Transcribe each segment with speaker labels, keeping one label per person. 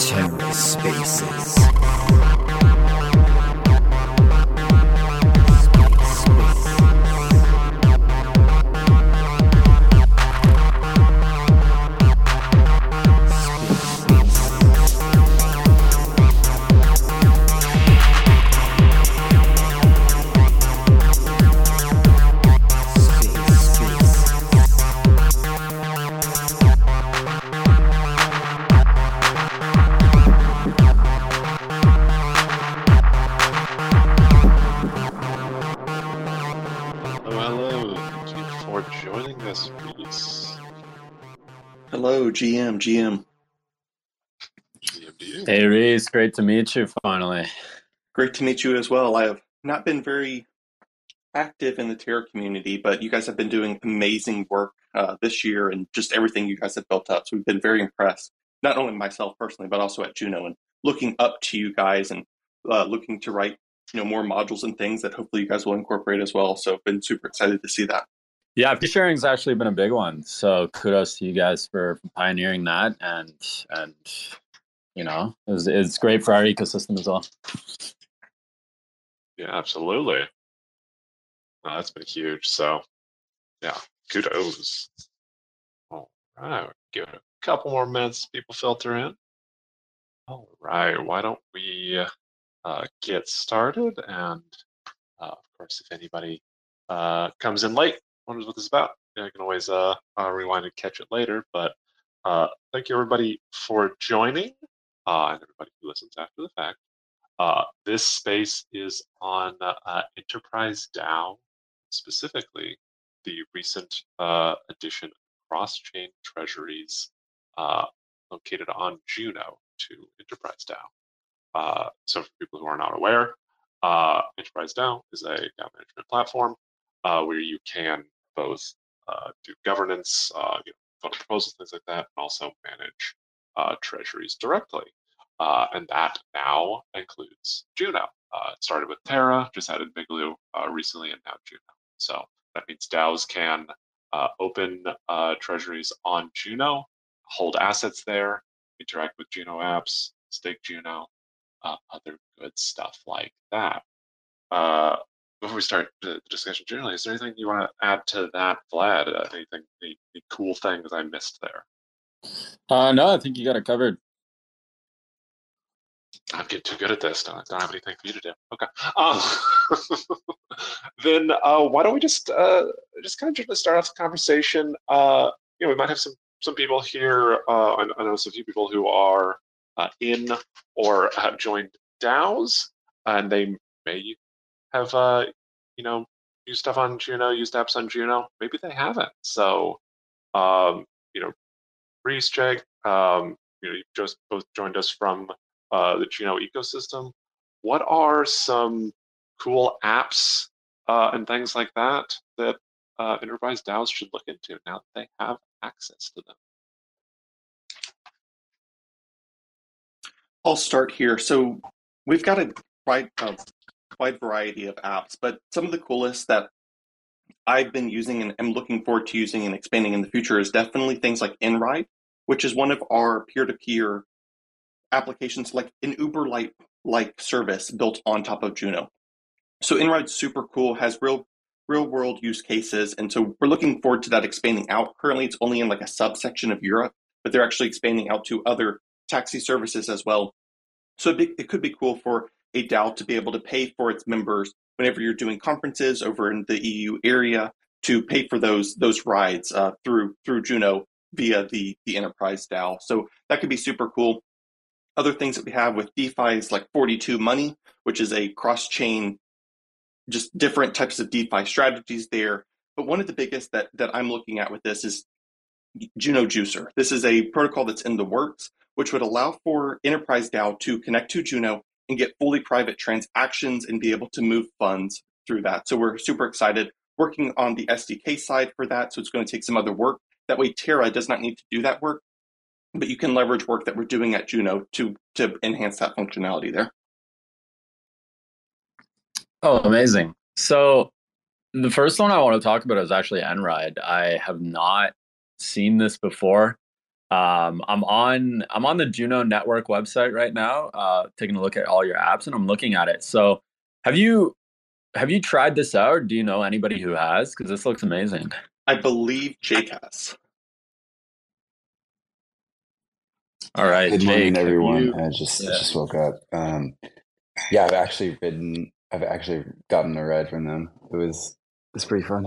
Speaker 1: TerraSpaces. GM, GM.
Speaker 2: Hey Reece, great to meet you finally.
Speaker 1: Great to meet you as well. I have not been very active in the Terra community, but you guys have been doing amazing work uh, this year and just everything you guys have built up. So we've been very impressed, not only myself personally, but also at Juno and looking up to you guys and uh, looking to write you know more modules and things that hopefully you guys will incorporate as well. So I've been super excited to see that.
Speaker 2: Yeah, sharing's actually been a big one. So kudos to you guys for, pioneering that, and and you know, it's, it's great for our ecosystem as well.
Speaker 3: Yeah, absolutely. that's been huge. So, yeah, kudos. All right, give it a couple more minutes. People filter in. All right, why don't we uh, get started? And uh, of course, if anybody uh, comes in late, wonders what this is about, you, can always uh, uh, rewind and catch it later. But uh, thank you everybody for joining, uh, and everybody who listens after the fact. Uh, this space is on uh, Enterprise DAO, specifically the recent addition of cross-chain treasuries located on Juno to Enterprise DAO. so for people who are not aware, Enterprise DAO is a DAO management platform uh, where you can both uh, do governance, uh, you know, vote proposals, things like that, and also manage uh, treasuries directly. Uh, and that now includes Juno. Uh, it started with Terra, just added Migaloo recently, and now Juno. So that means DAOs can open treasuries on Juno, hold assets there, interact with Juno apps, stake Juno, other good stuff like that. Uh, before we start the discussion generally, is there anything you want to add to that, Vlad? Uh, anything, any, any, cool things I missed there?
Speaker 2: Uh, no, I think you got it covered.
Speaker 3: I'm getting too good at this. Don't, don't have anything for you to do. Okay. Um, then uh, why don't we just uh, just kind of start off the conversation? Uh, you know, we might have some some people here. Uh, I, I know some few people who are uh, in or have joined DAOs, and they may have uh, you know used stuff on Juno, used apps on Juno. Maybe they haven't. So um, you know, Reece, Jake, um, you know, you just both joined us from uh, the Juno ecosystem. What are some cool apps uh, and things like that that uh, enterprise DAOs should look into now that they have access to them?
Speaker 1: I'll start here. So we've got a quite a wide variety of apps, but some of the coolest that I've been using and am looking forward to using and expanding in the future is definitely things like Enride, which is one of our peer-to-peer applications like an Uber like like service built on top of Juno. So Enride's super cool, has real real world use cases, and so we're looking forward to that expanding out. Currently, it's only in like a subsection of Europe, but they're actually expanding out to other taxi services as well. So it could be cool for a DAO to be able to pay for its members whenever you're doing conferences over in the EU area to pay for those those rides uh, through through Juno via the the enterprise DAO. So that could be super cool. Other things that we have with DeFi is like 42 Money, which is a cross chain, just different types of DeFi strategies there. But one of the biggest that that I'm looking at with this is Juno Juicer. This is a protocol that's in the works, which would allow for Enterprise DAO to connect to Juno and get fully private transactions and be able to move funds through that. So we're super excited working on the SDK side for that. So it's going to take some other work. That way, Terra does not need to do that work, but you can leverage work that we're doing at Juno to to enhance that functionality there.
Speaker 2: Oh, amazing! So The first one I want to talk about is actually Enride. I have not seen this before. Um, I'm on I'm on the Juno Network website right now, uh, taking a look at all your apps, and I'm looking at it. So, have you have you tried this out? Do you know anybody who has? Because this looks amazing.
Speaker 1: I believe Jake has.
Speaker 2: All right,
Speaker 4: Good
Speaker 2: Jake,
Speaker 4: morning, everyone.
Speaker 2: you-
Speaker 4: I just
Speaker 2: Yeah.
Speaker 4: just woke up. Um, yeah, I've actually been. I've actually gotten a ride from them. It was it's pretty fun.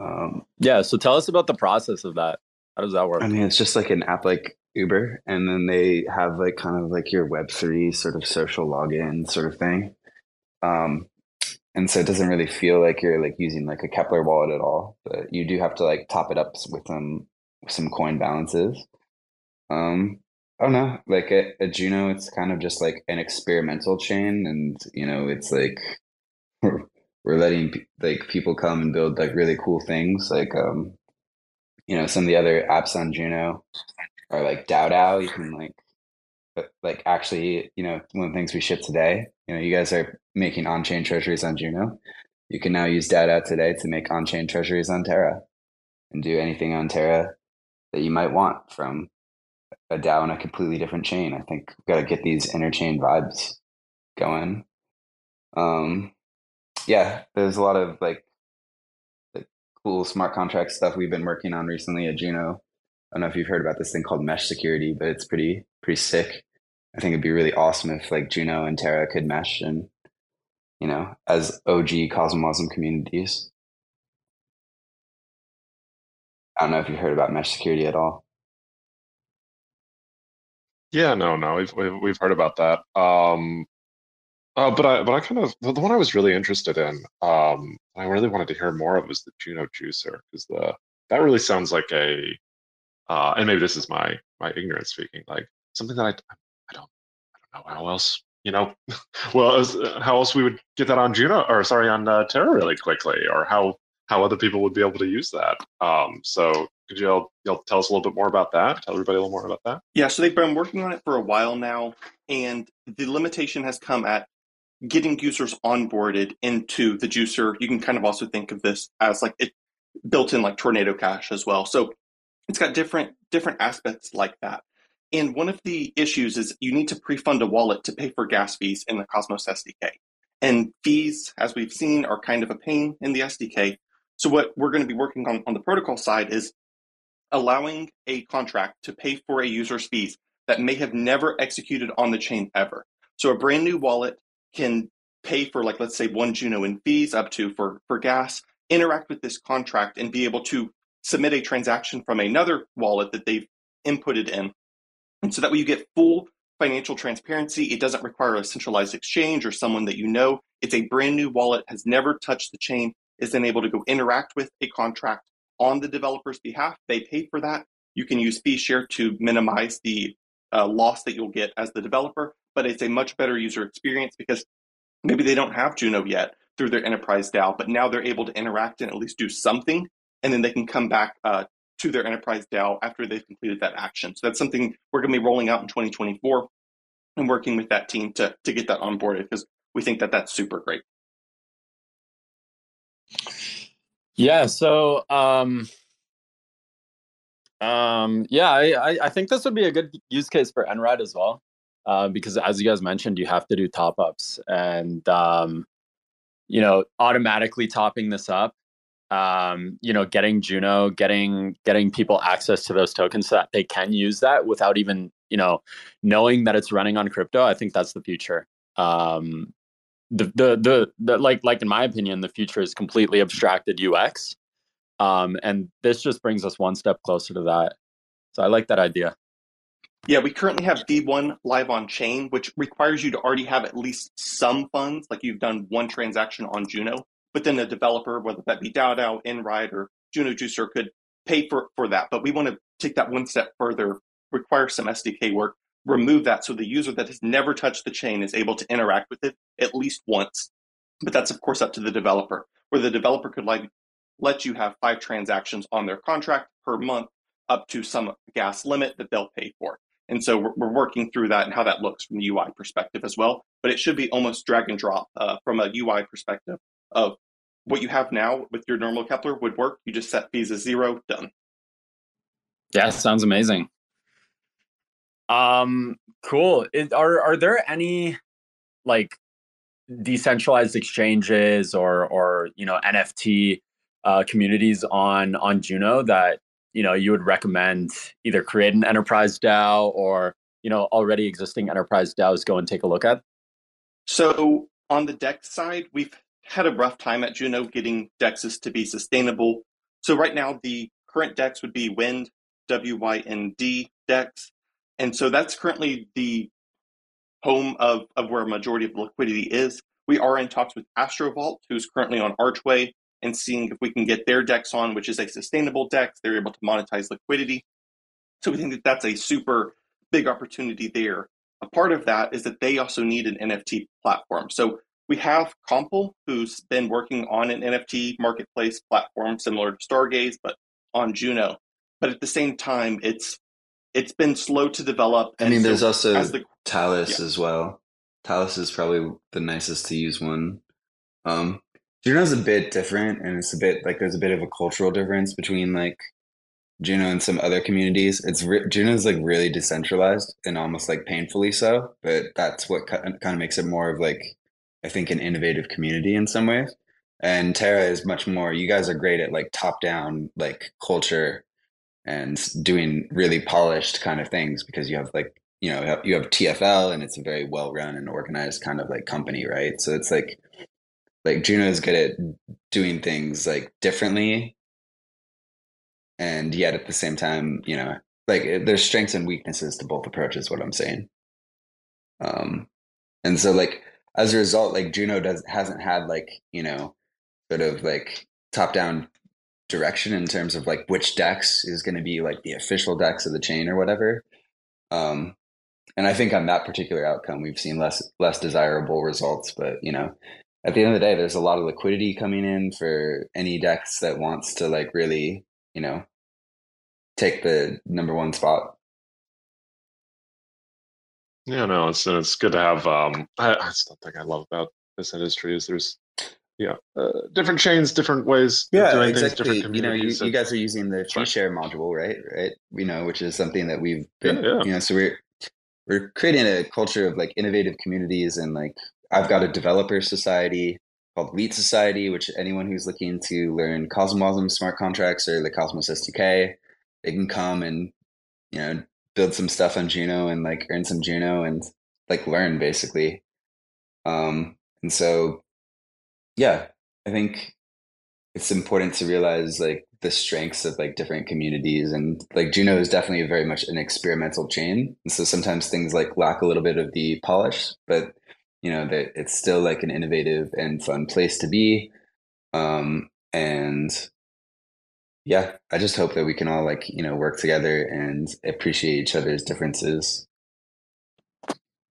Speaker 4: Um,
Speaker 2: yeah. So tell us about the process of that. How does that work?
Speaker 4: I mean, it's just like an app like Uber, and then they have like kind of like your Web three sort of social login sort of thing. Um, and so it doesn't really feel like you're like using like a Keplr wallet at all, but you do have to like top it up with some some coin balances. Um, I don't know. Like at, at Juno, it's kind of just like an experimental chain, and you know, it's like we're, we're letting like people come and build like really cool things. Like um, you know, some of the other apps on Juno are like DAO. You can like, like actually, you know, one of the things we shipped today. You know, you guys are making on-chain treasuries on Juno. You can now use DAO today to make on-chain treasuries on Terra, and do anything on Terra that you might want from a DAO on a completely different chain. I think we've got to get these interchain vibes going. Um, yeah, there's a lot of like cool smart contract stuff we've been working on recently at Juno. I don't know if you've heard about this thing called mesh security, but it's pretty pretty sick. I think it'd be really awesome if like Juno and Terra could mesh and you know as OG CosmWasm communities. I don't know if you've heard about mesh security at all.
Speaker 3: Yeah, no, no, we've we've, heard about that. Um, uh, but I but I kind of the, the one I was really interested in, um, I really wanted to hear more of was the Juno Juicer because the that really sounds like a, uh, and maybe this is my my ignorance speaking, like something that I I don't I don't know how else you know, well as, how else we would get that on Juno or sorry on uh, Terra really quickly, or how how other people would be able to use that. Um, so could you all, y'all tell us a little bit more about that? Tell everybody a little more about that.
Speaker 1: Yeah, so they've been working on it for a while now, and the limitation has come at getting users onboarded into the juicer. You can kind of also think of this as like it built in like Tornado Cash as well. So it's got different different aspects like that. And one of the issues is you need to pre-fund a wallet to pay for gas fees in the Cosmos SDK. And fees, as we've seen, are kind of a pain in the SDK. So what we're going to be working on on the protocol side is allowing a contract to pay for a user's fees that may have never executed on the chain ever. So a brand new wallet can pay for like let's say one Juno in fees up to for for gas, interact with this contract and be able to submit a transaction from another wallet that they've inputted in. And so that way you get full financial transparency. It doesn't require a centralized exchange or someone that you know. It's a brand new wallet, has never touched the chain, is then able to go interact with a contract on the developer's behalf. They pay for that. You can use fee share to minimize the uh, loss that you'll get as the developer, but it's a much better user experience because maybe they don't have Juno yet through their enterprise DAO, but now they're able to interact and at least do something, and then they can come back uh, to their enterprise DAO after they've completed that action. So that's something we're going to be rolling out in 2024 and working with that team to to get that onboarded because we think that that's super great.
Speaker 2: Yeah. So, um, um, yeah, I, I, think this would be a good use case for Enride as well, uh, because as you guys mentioned, you have to do top ups, and um, you know, automatically topping this up, um, you know, getting Juno, getting getting people access to those tokens so that they can use that without even you know knowing that it's running on crypto. I think that's the future. Um, the, the the the like like in my opinion the future is completely abstracted ux um and this just brings us one step closer to that so i like that idea
Speaker 1: Yeah, we currently have D1 live on chain, which requires you to already have at least some funds, like you've done one transaction on Juno. But then the developer, whether that be DAO, Enride, or Juno Juicer, could pay for, for that. But we want to take that one step further, require some SDK work, remove that so the user that has never touched the chain is able to interact with it at least once. But that's, of course, up to the developer, where the developer could like let you have five transactions on their contract per month up to some gas limit that they'll pay for. And so we're, we're working through that and how that looks from the UI perspective as well. But it should be almost drag and drop uh, from a UI perspective of what you have now with your normal Keplr would work. You just set fees as zero, done.
Speaker 2: Yeah, sounds amazing. Um, cool. Is, are are there any like decentralized exchanges or or you know NFT uh, communities on on Juno that you know you would recommend either create an enterprise DAO or you know already existing enterprise DAOs go and take a look at?
Speaker 1: So on the DEX side, we've had a rough time at Juno getting DEXs to be sustainable. So right now, the current DEX would be WYND, W Y N D DEX, and so that's currently the home of, of where a majority of liquidity is. We are in talks with Astrovault, who's currently on Archway, and seeing if we can get their DEX on, which is a sustainable DEX. They're able to monetize liquidity. So we think that that's a super big opportunity there. A part of that is that they also need an NFT platform. So we have Comple, who's been working on an NFT marketplace platform similar to Stargaze, but on Juno. But at the same time, it's it's been slow to develop.
Speaker 4: I mean, so there's also the, Talis yeah. as well. Talis is probably the nicest to use one. Um, Juno's a bit different, and it's a bit like there's a bit of a cultural difference between like Juno and some other communities. It's re- Juno's like really decentralized and almost like painfully so, but that's what kind of makes it more of like I think an innovative community in some ways. And Terra is much more. You guys are great at like top down like culture and doing really polished kind of things because you have like you know you have TFL and it's a very well run and organized kind of like company, right? So it's like like Juno is good at doing things like differently, and yet at the same time, you know, like there's strengths and weaknesses to both approaches. What I'm saying, um, and so like as a result, like Juno does hasn't had like you know sort of like top down direction in terms of like which decks is going to be like the official decks of the chain or whatever. Um, and I think on that particular outcome, we've seen less less desirable results. But you know, at the end of the day, there's a lot of liquidity coming in for any decks that wants to like really, you know, take the number one spot.
Speaker 3: Yeah, no, it's it's good to have. Um, I, I still think I love about this industry is there's yeah uh, different chains different ways
Speaker 4: yeah exactly things, you know you, you guys are using the fee share module right right you know which is something that we've been yeah, yeah. you know so we're we're creating a culture of like innovative communities and like I've got a developer society called Leet Society, which anyone who's looking to learn CosmWasm smart contracts or the Cosmos SDK, they can come and you know build some stuff on Juno and like earn some Juno and like learn basically. Um, and so, yeah, I think it's important to realize like the strengths of like different communities and like Juno is definitely very much an experimental chain. And so sometimes things like lack a little bit of the polish, but you know that it's still like an innovative and fun place to be. Um and yeah, I just hope that we can all like, you know, work together and appreciate each other's differences.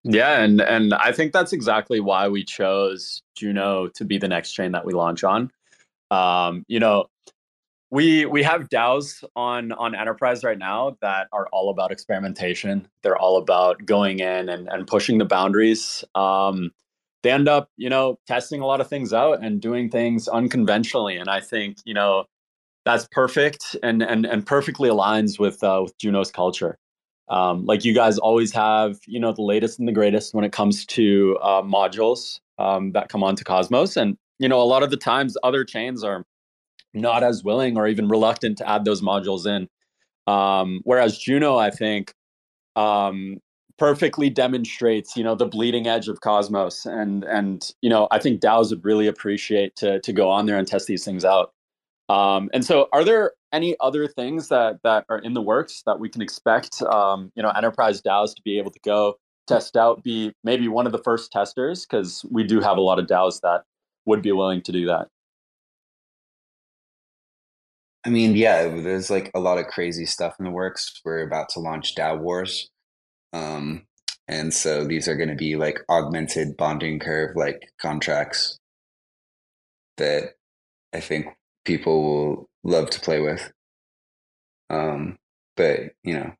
Speaker 2: Yeah, and and I think that's exactly why we chose Juno to be the next chain that we launch on. Um, you know, we we have DAOs on on enterprise right now that are all about experimentation. They're all about going in and, and pushing the boundaries. Um, they end up, you know, testing a lot of things out and doing things unconventionally. And I think, you know, that's perfect and and and perfectly aligns with uh, with Juno's culture. Um, like you guys always have, you know, the latest and the greatest when it comes to uh, modules um, that come onto Cosmos, and you know, a lot of the times other chains are not as willing or even reluctant to add those modules in. Um, whereas Juno, I think, um, perfectly demonstrates, you know, the bleeding edge of Cosmos, and and you know, I think DAOs would really appreciate to to go on there and test these things out. Um, and so, are there any other things that that are in the works that we can expect? Um, you know, enterprise DAOs to be able to go test out, be maybe one of the first testers, because we do have a lot of DAOs that would be willing to do that.
Speaker 4: I mean, yeah, there's like a lot of crazy stuff in the works. We're about to launch DAO Wars. Um, and so these are going to be like augmented bonding curve like contracts that I think people will love to play with. Um, but, you know.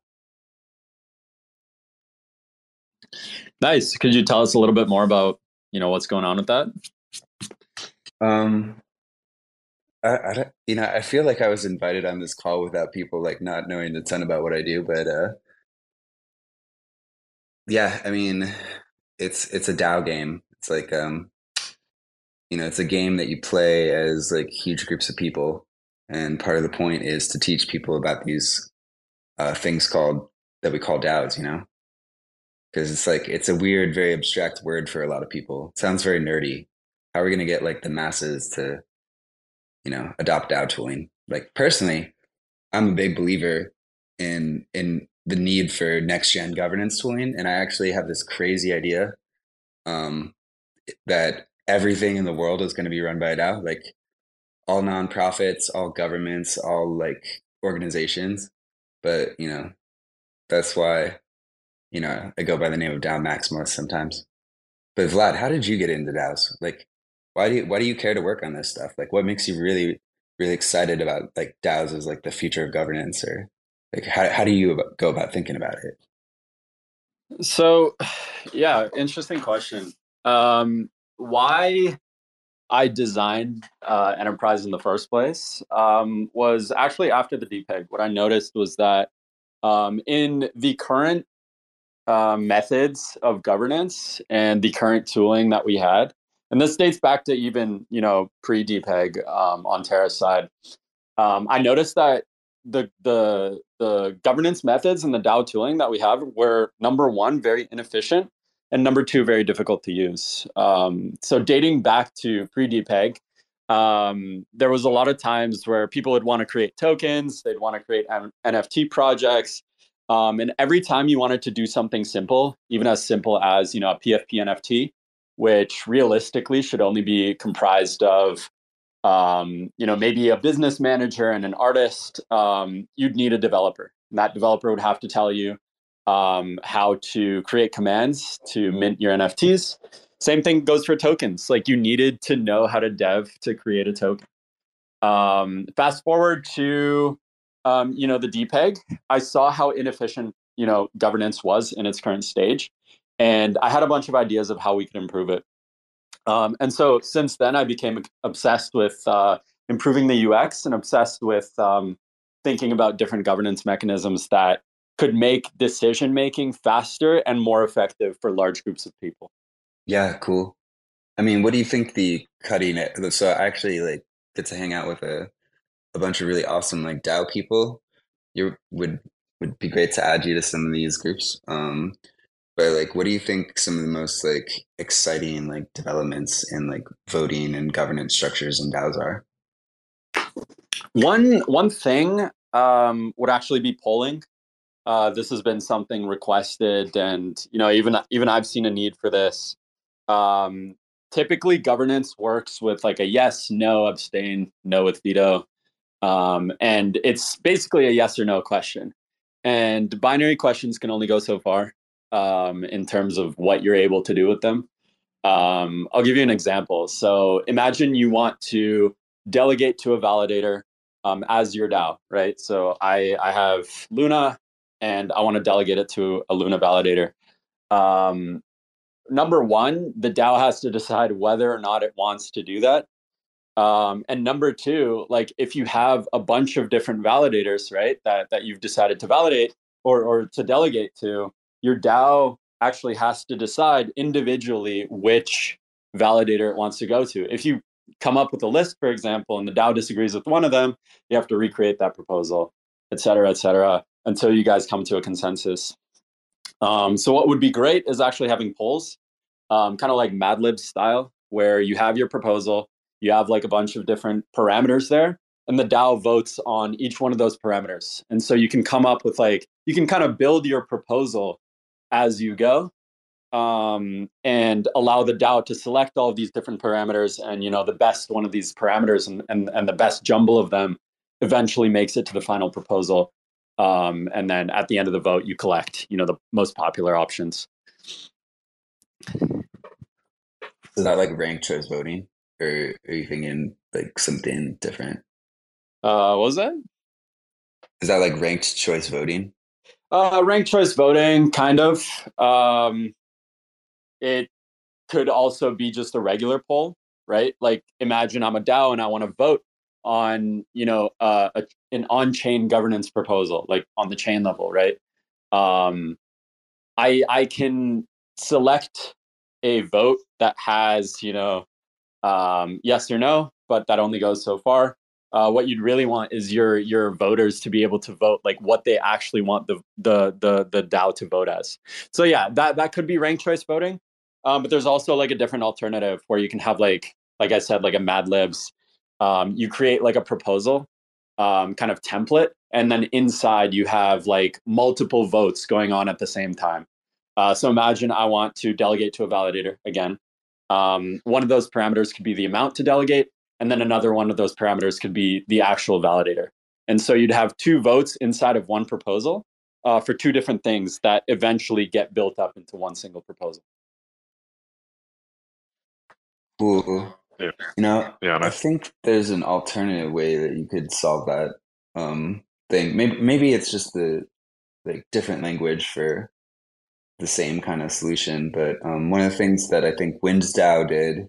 Speaker 2: Nice. Could you tell us a little bit more about, you know, what's going on with that?
Speaker 4: Um, I, I don't, you know, I feel like I was invited on this call without people like not knowing a ton about what I do, but uh, yeah, I mean, it's it's a DAO game. It's like um, you know, it's a game that you play as like huge groups of people, and part of the point is to teach people about these uh, things called that we call DAOs. You know, because it's like it's a weird, very abstract word for a lot of people. It sounds very nerdy. How are we going to get like the masses to, you know, adopt DAO tooling? Like personally, I'm a big believer in in the need for next gen governance tooling, and I actually have this crazy idea um, that everything in the world is going to be run by a DAO, like all nonprofits, all governments, all like organizations. But you know, that's why you know I go by the name of DAO Maximalist sometimes. But Vlad, how did you get into DAOs? Like, why do you why do you care to work on this stuff? Like, what makes you really really excited about like DAOs as like the future of governance, or like how how do you go about thinking about it?
Speaker 2: So, yeah, interesting question. Um, why I designed uh, Enterprise in the first place um, was actually after the DPEG. What I noticed was that um, in the current uh, methods of governance and the current tooling that we had, and this dates back to even you know pre DPEG um, on Terra's side. Um, I noticed that the the the governance methods and the DAO tooling that we have were number one very inefficient and number two, very difficult to use. Um, so dating back to pre-DPEG, um, there was a lot of times where people would want to create tokens, they'd want to create NFT projects, um, and every time you wanted to do something simple, even as simple as you know a PFP NFT, which realistically should only be comprised of um, you know maybe a business manager and an artist, um, you'd need a developer. And that developer would have to tell you um, how to create commands to mint your NFTs. Same thing goes for tokens. Like you needed to know how to dev to create a token. Um, fast forward to um, you know the DPEG, I saw how inefficient you know governance was in its current stage, and I had a bunch of ideas of how we could improve it. Um, and so since then, I became obsessed with uh, improving the UX and obsessed with um, thinking about different governance mechanisms that could make decision making faster and more effective for large groups of people.
Speaker 4: Yeah, cool. I mean, what do you think the cutting it? So I actually like get to hang out with a a bunch of really awesome like DAO people. You would would be great to add you to some of these groups. Um, but like, what do you think some of the most like exciting like developments in like voting and governance structures and DAOs are?
Speaker 2: One one thing um, would actually be polling. Uh, this has been something requested, and you know, even even I've seen a need for this. Um, typically, governance works with like a yes, no, abstain, no with veto, um, and it's basically a yes or no question. And binary questions can only go so far um, in terms of what you're able to do with them. Um, I'll give you an example. So imagine you want to delegate to a validator um, as your DAO, right? So I, I have Luna and I want to delegate it to a Luna validator. Um, number one, the DAO has to decide whether or not it wants to do that. Um, and number two, like if you have a bunch of different validators, right, that that you've decided to validate or or to delegate to, your DAO actually has to decide individually which validator it wants to go to. If you come up with a list, for example, and the DAO disagrees with one of them, you have to recreate that proposal, et cetera, et cetera until you guys come to a consensus. Um, so what would be great is actually having polls, um, kind of like Mad Lib style, where you have your proposal, you have like a bunch of different parameters there, and the DAO votes on each one of those parameters. And so you can come up with like you can kind of build your proposal as you go, um, and allow the DAO to select all of these different parameters, and you know the best one of these parameters and and, and the best jumble of them eventually makes it to the final proposal um, and then at the end of the vote you collect you know the most popular options.
Speaker 4: Is that like ranked choice voting? Or are you thinking like something different?
Speaker 2: Uh what was that?
Speaker 4: Is that like ranked choice voting
Speaker 2: uh ranked choice voting kind of um it could also be just a regular poll right like imagine i'm a dao and i want to vote on you know uh, a, an on-chain governance proposal, like on the chain level, right? Um, I I can select a vote that has you know um, yes or no, but that only goes so far. Uh, what you'd really want is your your voters to be able to vote like what they actually want the the the the DAO to vote as. So yeah, that that could be ranked choice voting. Um, but there's also like a different alternative where you can have like like I said like a Mad Libs. Um, you create like a proposal um, kind of template, and then inside you have like multiple votes going on at the same time. Uh, so imagine I want to delegate to a validator again. Um, one of those parameters could be the amount to delegate, and then another one of those parameters could be the actual validator. And so you'd have two votes inside of one proposal uh, for two different things that eventually get built up into one single proposal.
Speaker 4: Ooh.
Speaker 3: Yeah.
Speaker 4: You know,
Speaker 3: Yeah, and
Speaker 4: I
Speaker 3: I,
Speaker 4: think there's an alternative way that you could solve that um, thing. Maybe maybe it's just the like different language for the same kind of solution. But um, one of the things that I think WindsDAO did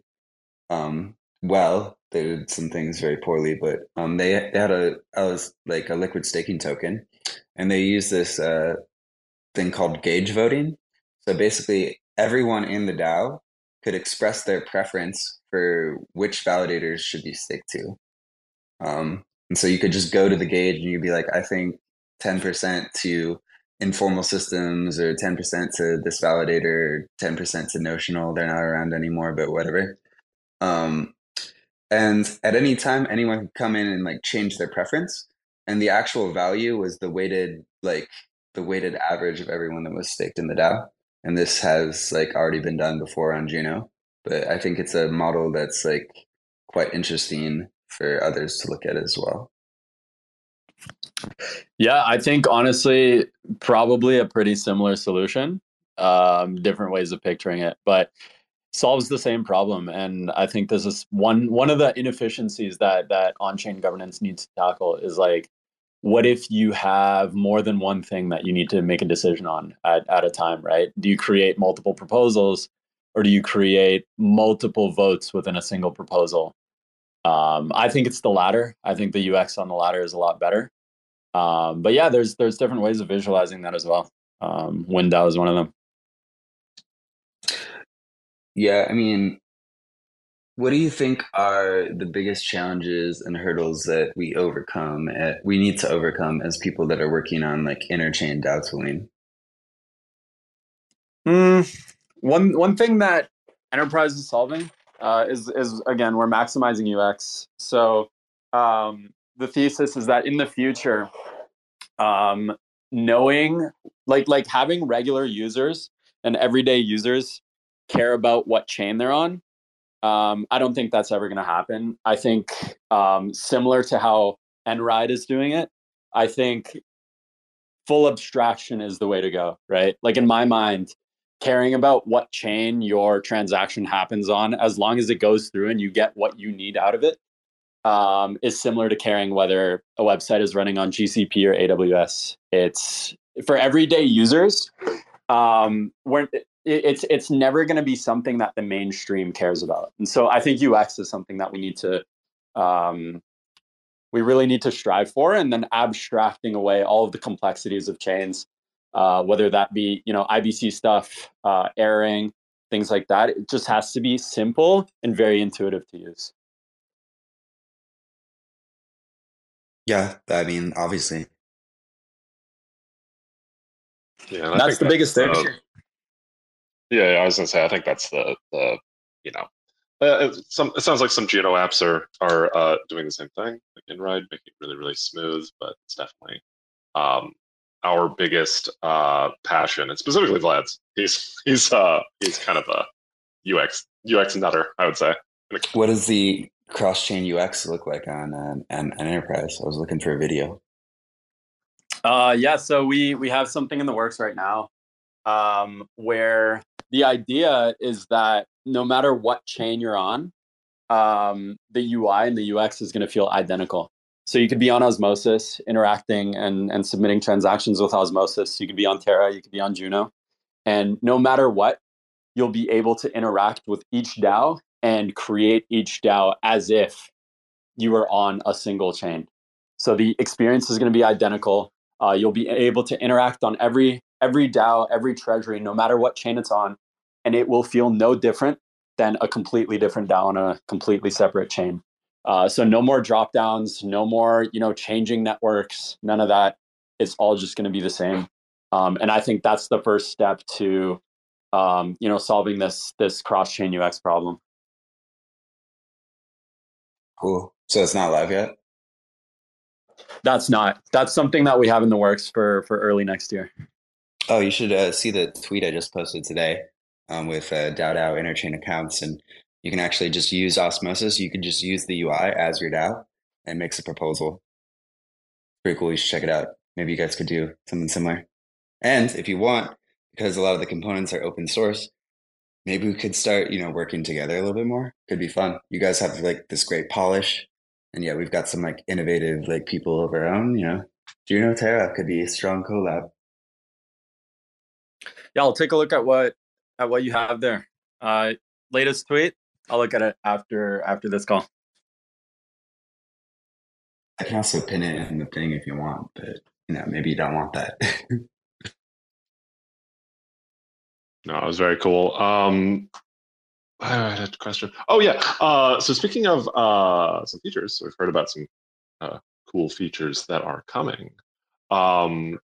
Speaker 4: um, well, they did some things very poorly, but um, they they had a, a like a liquid staking token, and they used this uh, thing called gauge voting. So basically, everyone in the DAO could express their preference for which validators should be staked to. Um, and so you could just go to the gauge and you'd be like, I think 10% to informal systems or 10% to this validator, 10% to notional. They're not around anymore, but whatever. Um, and at any time, anyone could come in and like change their preference. And the actual value was the weighted, like the weighted average of everyone that was staked in the DAO. And this has like already been done before on Juno. But I think it's a model that's like quite interesting for others to look at as well.
Speaker 2: Yeah, I think honestly, probably a pretty similar solution. Um, different ways of picturing it, but solves the same problem. And I think this is one one of the inefficiencies that that on-chain governance needs to tackle is like, what if you have more than one thing that you need to make a decision on at, at a time, right? Do you create multiple proposals or do you create multiple votes within a single proposal? Um, I think it's the latter. I think the UX on the latter is a lot better. Um, but yeah, there's there's different ways of visualizing that as well. Um, is one of them.
Speaker 4: Yeah, I mean, what do you think are the biggest challenges and hurdles that we overcome at, we need to overcome as people that are working on like interchain DAO tooling?
Speaker 2: Mm, one one thing that enterprise is solving uh, is is again we're maximizing UX. So um, the thesis is that in the future, um, knowing like like having regular users and everyday users care about what chain they're on. Um, I don't think that's ever going to happen. I think um, similar to how Enride is doing it, I think full abstraction is the way to go. Right? Like in my mind, caring about what chain your transaction happens on, as long as it goes through and you get what you need out of it, um, is similar to caring whether a website is running on GCP or AWS. It's for everyday users. Um, we're, it's it's never going to be something that the mainstream cares about, and so I think UX is something that we need to um, we really need to strive for, and then abstracting away all of the complexities of chains, uh, whether that be you know IBC stuff, uh, airing, things like that. It just has to be simple and very intuitive to use.
Speaker 4: Yeah, I mean, obviously.
Speaker 3: yeah, and
Speaker 2: That's
Speaker 3: think
Speaker 2: the biggest thing.
Speaker 3: uh, Yeah, yeah, I was gonna say I think that's the the you know uh, it, some it sounds like some Juno apps are are uh, doing the same thing like Enride, making it really really smooth, but it's definitely um, our biggest uh, passion, and specifically Vlad's. He's he's uh, he's kind of a UX UX nutter, I would say.
Speaker 4: What does the cross chain UX look like on an, an, an enterprise? I was looking for a video.
Speaker 2: Uh, yeah, so we we have something in the works right now, um, where the idea is that no matter what chain you're on, um, the UI and the UX is going to feel identical. So you could be on Osmosis, interacting and and submitting transactions with Osmosis. You could be on Terra, you could be on Juno, and no matter what, you'll be able to interact with each DAO and create each DAO as if you were on a single chain. So the experience is going to be identical. Uh, you'll be able to interact on every every DAO, every treasury, no matter what chain it's on, and it will feel no different than a completely different DAO on a completely separate chain. Uh, so no more drop downs, no more you know changing networks, none of that. It's all just going to be the same. Um, and I think that's the first step to um, you know solving this this cross chain UX problem.
Speaker 4: Cool. So it's not live yet.
Speaker 2: That's not. That's something that we have in the works for for early next year.
Speaker 4: Oh, you should uh, see the tweet I just posted today um, with uh, DAO DAO interchain accounts, and you can actually just use Osmosis. You can just use the UI as your DAO and makes a proposal. Pretty cool. You should check it out. Maybe you guys could do something similar. And if you want, because a lot of the components are open source, maybe we could start, you know, working together a little bit more. Could be fun. You guys have like this great polish, and yeah, we've got some like innovative like people of our own. You know, Juno Terra could be a strong collab.
Speaker 2: Yeah, I'll take a look at what at what you have there. Uh, latest tweet. I'll look at it after after this call.
Speaker 4: I can also pin it in the thing if you want, but you know, maybe you don't want that.
Speaker 3: No, it was very cool. Um, I had a question. Oh yeah. Uh, so speaking of uh, some features, we've heard about some uh, cool features that are coming. Um,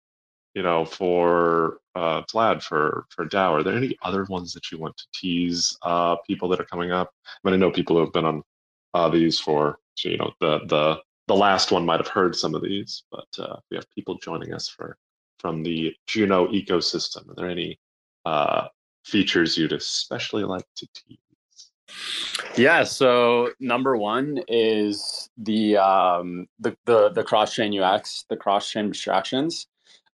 Speaker 3: you know, for uh, Vlad, for for DAO, are there any other ones that you want to tease uh, people that are coming up? I mean, I know people who have been on uh, these for you know the the the last one might have heard some of these, but uh, we have people joining us for from the Juno ecosystem. Are there any uh, features you'd especially like to tease?
Speaker 2: Yeah. So number one is the um, the the, the cross chain UX, the cross chain abstractions.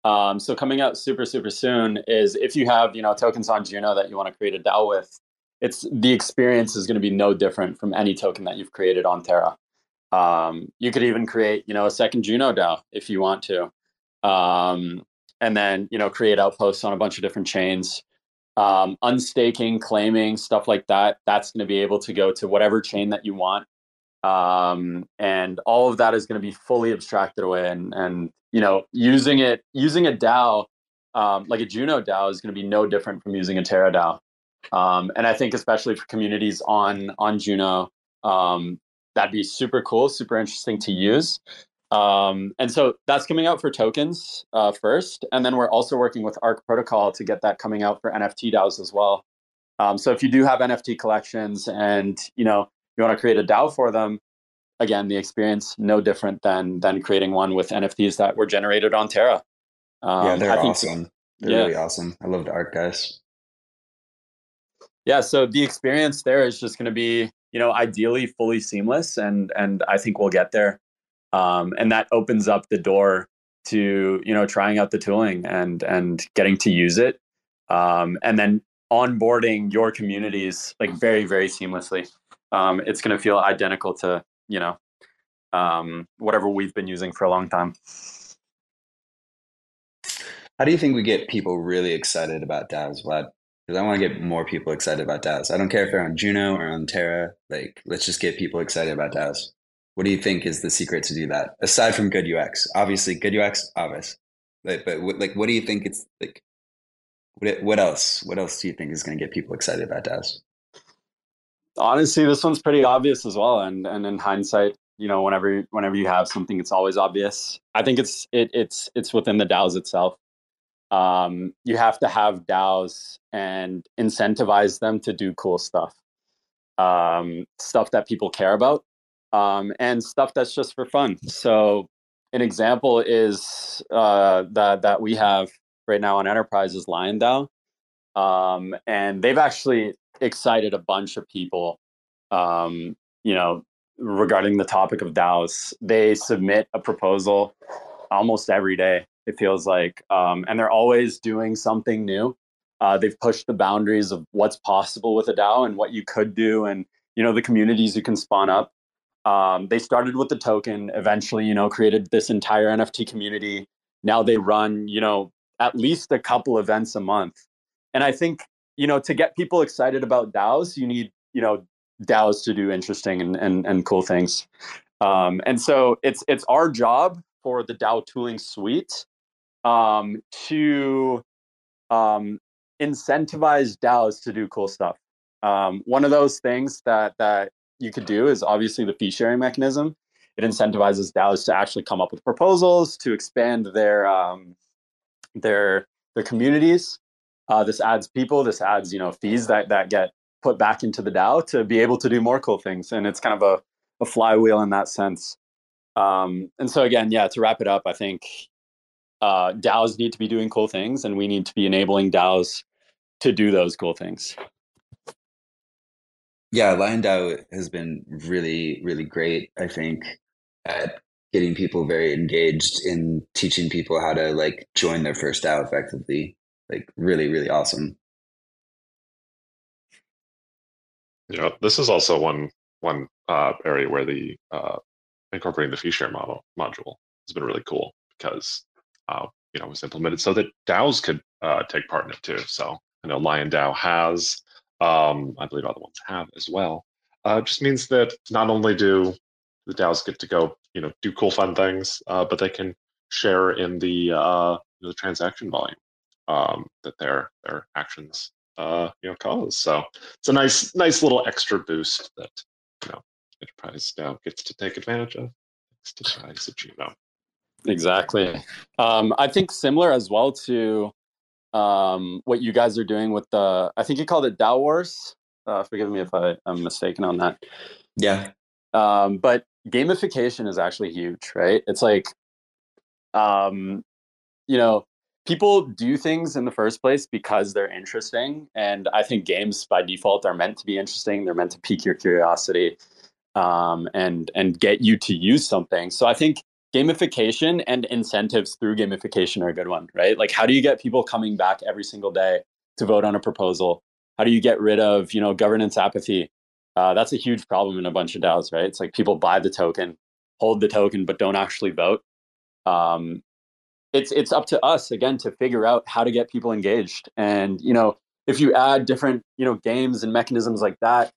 Speaker 2: Um, so coming out super super soon is if you have you know tokens on Juno that you want to create a DAO with, it's the experience is going to be no different from any token that you've created on Terra. Um, you could even create you know a second Juno DAO if you want to, um, and then you know create outposts on a bunch of different chains um, unstaking, claiming, stuff like that. That's going to be able to go to whatever chain that you want. Um, and all of that is going to be fully abstracted away. And, and, you know, using it, using a DAO, um, like a Juno DAO is going to be no different from using a Terra DAO. Um, and I think especially for communities on, on Juno, um, that'd be super cool, super interesting to use. Um, and so that's coming out for tokens uh, first, and then we're also working with Ark Protocol to get that coming out for NFT DAOs as well. Um, so if you do have NFT collections and you know you want to create a DAO for them, again, the experience no different than than creating one with NFTs that were generated on Terra.
Speaker 4: Um, yeah, they're awesome. They're yeah. really awesome. I love the art guys.
Speaker 2: Yeah, so the experience there is just going to be, you know, ideally fully seamless, and and I think we'll get there um, and that opens up the door to you know trying out the tooling and and getting to use it um, and then onboarding your communities like very very seamlessly um, it's going to feel identical to you know um, whatever we've been using for a long time
Speaker 4: how do you think we get people really excited about DAOs, Vlad? Because I want to get more people excited about DAOs. I don't care if they're on Juno or on Terra. Like, let's just get people excited about DAOs. What do you think is the secret to do that? Aside from good UX, obviously good UX, obvious. But, but like, what do you think it's like? What, what else? What else do you think is going to get people excited about DAOs?
Speaker 2: Honestly, this one's pretty obvious as well. And and in hindsight, you know, whenever whenever you have something, it's always obvious. I think it's it it's it's within the DAOs itself. Um, you have to have DAOs and incentivize them to do cool stuff, um, stuff that people care about um, and stuff that's just for fun. So an example is uh, that that we have right now on Enterprise is Lion DAO, um, and they've actually excited a bunch of people. Um, you know, regarding the topic of DAOs, they submit a proposal almost every day. It feels like, um, and they're always doing something new. Uh, they've pushed the boundaries of what's possible with a DAO and what you could do, and you know the communities you can spawn up. Um, they started with the token, eventually, you know, created this entire NFT community. Now they run, you know, at least a couple events a month. And I think, you know, to get people excited about DAOs, you need, you know, DAOs to do interesting and, and, and cool things. Um, and so it's it's our job for the DAO tooling suite um, to um, incentivize DAOs to do cool stuff. Um, one of those things that that you could do is obviously the fee sharing mechanism. It incentivizes DAOs to actually come up with proposals to expand their um, their their communities. Uh, this adds people. This adds you know fees that that get put back into the DAO to be able to do more cool things, and it's kind of a, a flywheel in that sense. Um, and so again, yeah, to wrap it up, I think uh, DAOs need to be doing cool things, and we need to be enabling DAOs to do those cool things.
Speaker 4: Yeah, Lion DAO has been really, really great. I think at getting people very engaged in teaching people how to like join their first DAO effectively. Like really, really awesome.
Speaker 3: Yeah, this is also one one uh, area where the uh, incorporating the fee share model module has been really cool because uh, you know was implemented so that DAOs could uh, take part in it too. So I know Lion DAO has, um, I believe other ones have as well. Uh, just means that not only do the DAOs get to go, you know, do cool fun things, uh, but they can share in the the transaction volume um, that their their actions uh, you know cause. So it's a nice nice little extra boost that you know enterprise now gets to take advantage of. Thanks to DAIs at Gmo.
Speaker 2: Exactly. Um, I think similar as well to um, what you guys are doing with the. I think you called it DAO Wars. Uh, forgive me if I, I'm mistaken on that.
Speaker 4: Yeah.
Speaker 2: Um, but gamification is actually huge, right? It's like, um, you know, people do things in the first place because they're interesting, and I think games by default are meant to be interesting. They're meant to pique your curiosity, um, and and get you to use something. So I think gamification and incentives through gamification are a good one, right? Like, how do you get people coming back every single day to vote on a proposal? How do you get rid of, you know, governance apathy? Uh, that's a huge problem in a bunch of DAOs, right? It's like people buy the token, hold the token, but don't actually vote. Um, it's it's up to us again to figure out how to get people engaged. And you know, if you add different you know games and mechanisms like that,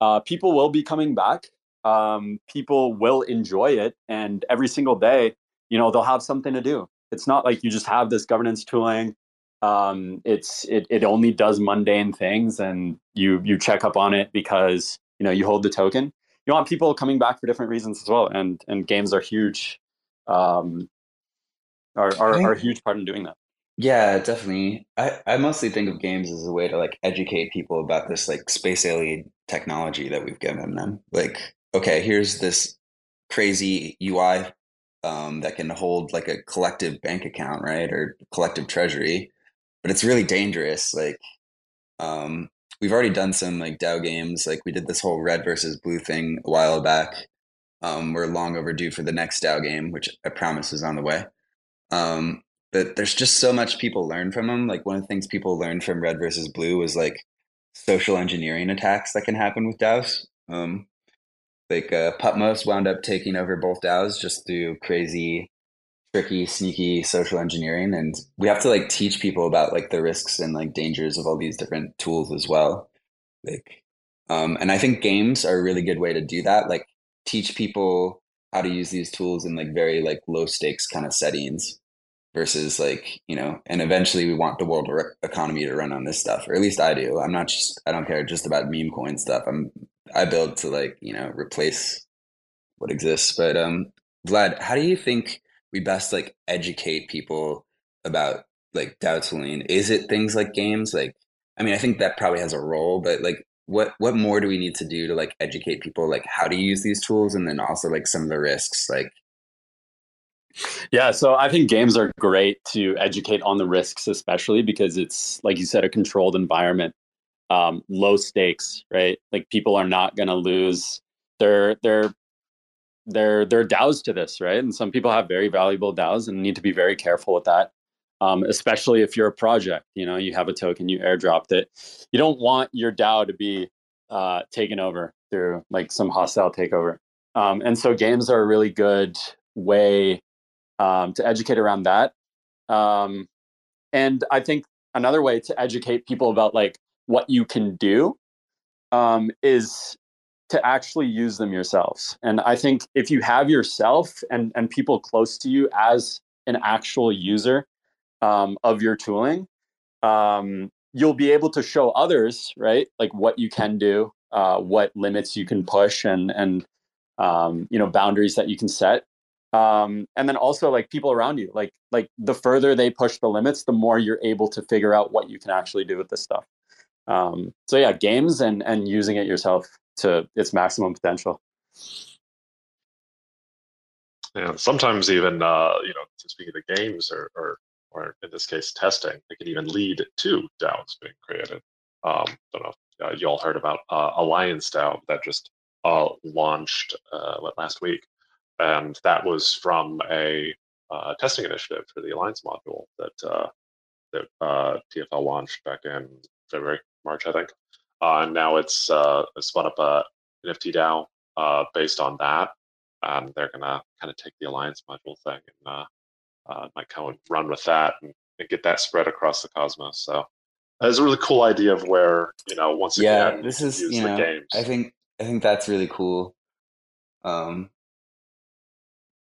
Speaker 2: uh, people will be coming back. Um, people will enjoy it, and every single day, you know, they'll have something to do. It's not like you just have this governance tooling. Um, it's it it only does mundane things, and you you check up on it because you know you hold the token you want people coming back for different reasons as well and and games are huge um are are, are a huge part in doing that
Speaker 4: yeah definitely i i mostly think of games as a way to like educate people about this like space alien technology that we've given them like okay here's this crazy ui um, that can hold like a collective bank account right or collective treasury but it's really dangerous like um, we've already done some like DAO games. Like we did this whole red versus blue thing a while back. Um, we're long overdue for the next DAO game, which I promise is on the way. Um, but there's just so much people learn from them. Like one of the things people learned from red versus blue was like social engineering attacks that can happen with DAOs. Um, like uh, Putmos wound up taking over both DAOs just through crazy tricky, sneaky social engineering, and we have to like teach people about like the risks and like dangers of all these different tools as well. Like, um, and I think games are a really good way to do that. Like, teach people how to use these tools in like very like low stakes kind of settings versus like you know and eventually we want the world economy to run on this stuff or at least i do i'm not just i don't care just about meme coin stuff i'm i build to like you know replace what exists but um vlad how do you think we best like educate people about like DAO tooling? Is it things like games? Like, I mean, I think that probably has a role, but like, what what more do we need to do to like educate people like how to use these tools, and then also like some of the risks, like.
Speaker 2: Yeah, so I think games are great to educate on the risks, especially because it's like you said, a controlled environment, um, low stakes, right? Like people are not going to lose their their there are DAOs to this, right? And some people have very valuable DAOs and need to be very careful with that. Um, especially if you're a project, you know, you have a token, you airdropped it. You don't want your DAO to be uh, taken over through like some hostile takeover. Um, and so games are a really good way um, to educate around that. Um, and I think another way to educate people about like what you can do um, is to actually use them yourselves. And I think if you have yourself and and people close to you as an actual user um, of your tooling, um, you'll be able to show others, right, like what you can do, uh, what limits you can push, and and um, you know boundaries that you can set. Um, and then also like people around you, like like the further they push the limits, the more you're able to figure out what you can actually do with this stuff. Um, so yeah, games and and using it yourself to its maximum potential.
Speaker 3: Yeah, sometimes even uh, you know, speaking of the games or, or or in this case testing, it can even lead to DAOs being created. Um, don't know if uh, you all heard about uh, Alliance DAO that just uh, launched uh, last week, and that was from a uh, testing initiative for the Alliance module that uh, that TFL launched back in February, March, I think. and now it's spun up a NFT DAO based on that, and they're gonna kind of take the Alliance module thing and uh, might kind of run with that and, and, get that spread across the cosmos. So it's a really cool idea of where you know once
Speaker 4: yeah,
Speaker 3: again,
Speaker 4: this is you know games. I think I think that's really cool. Um,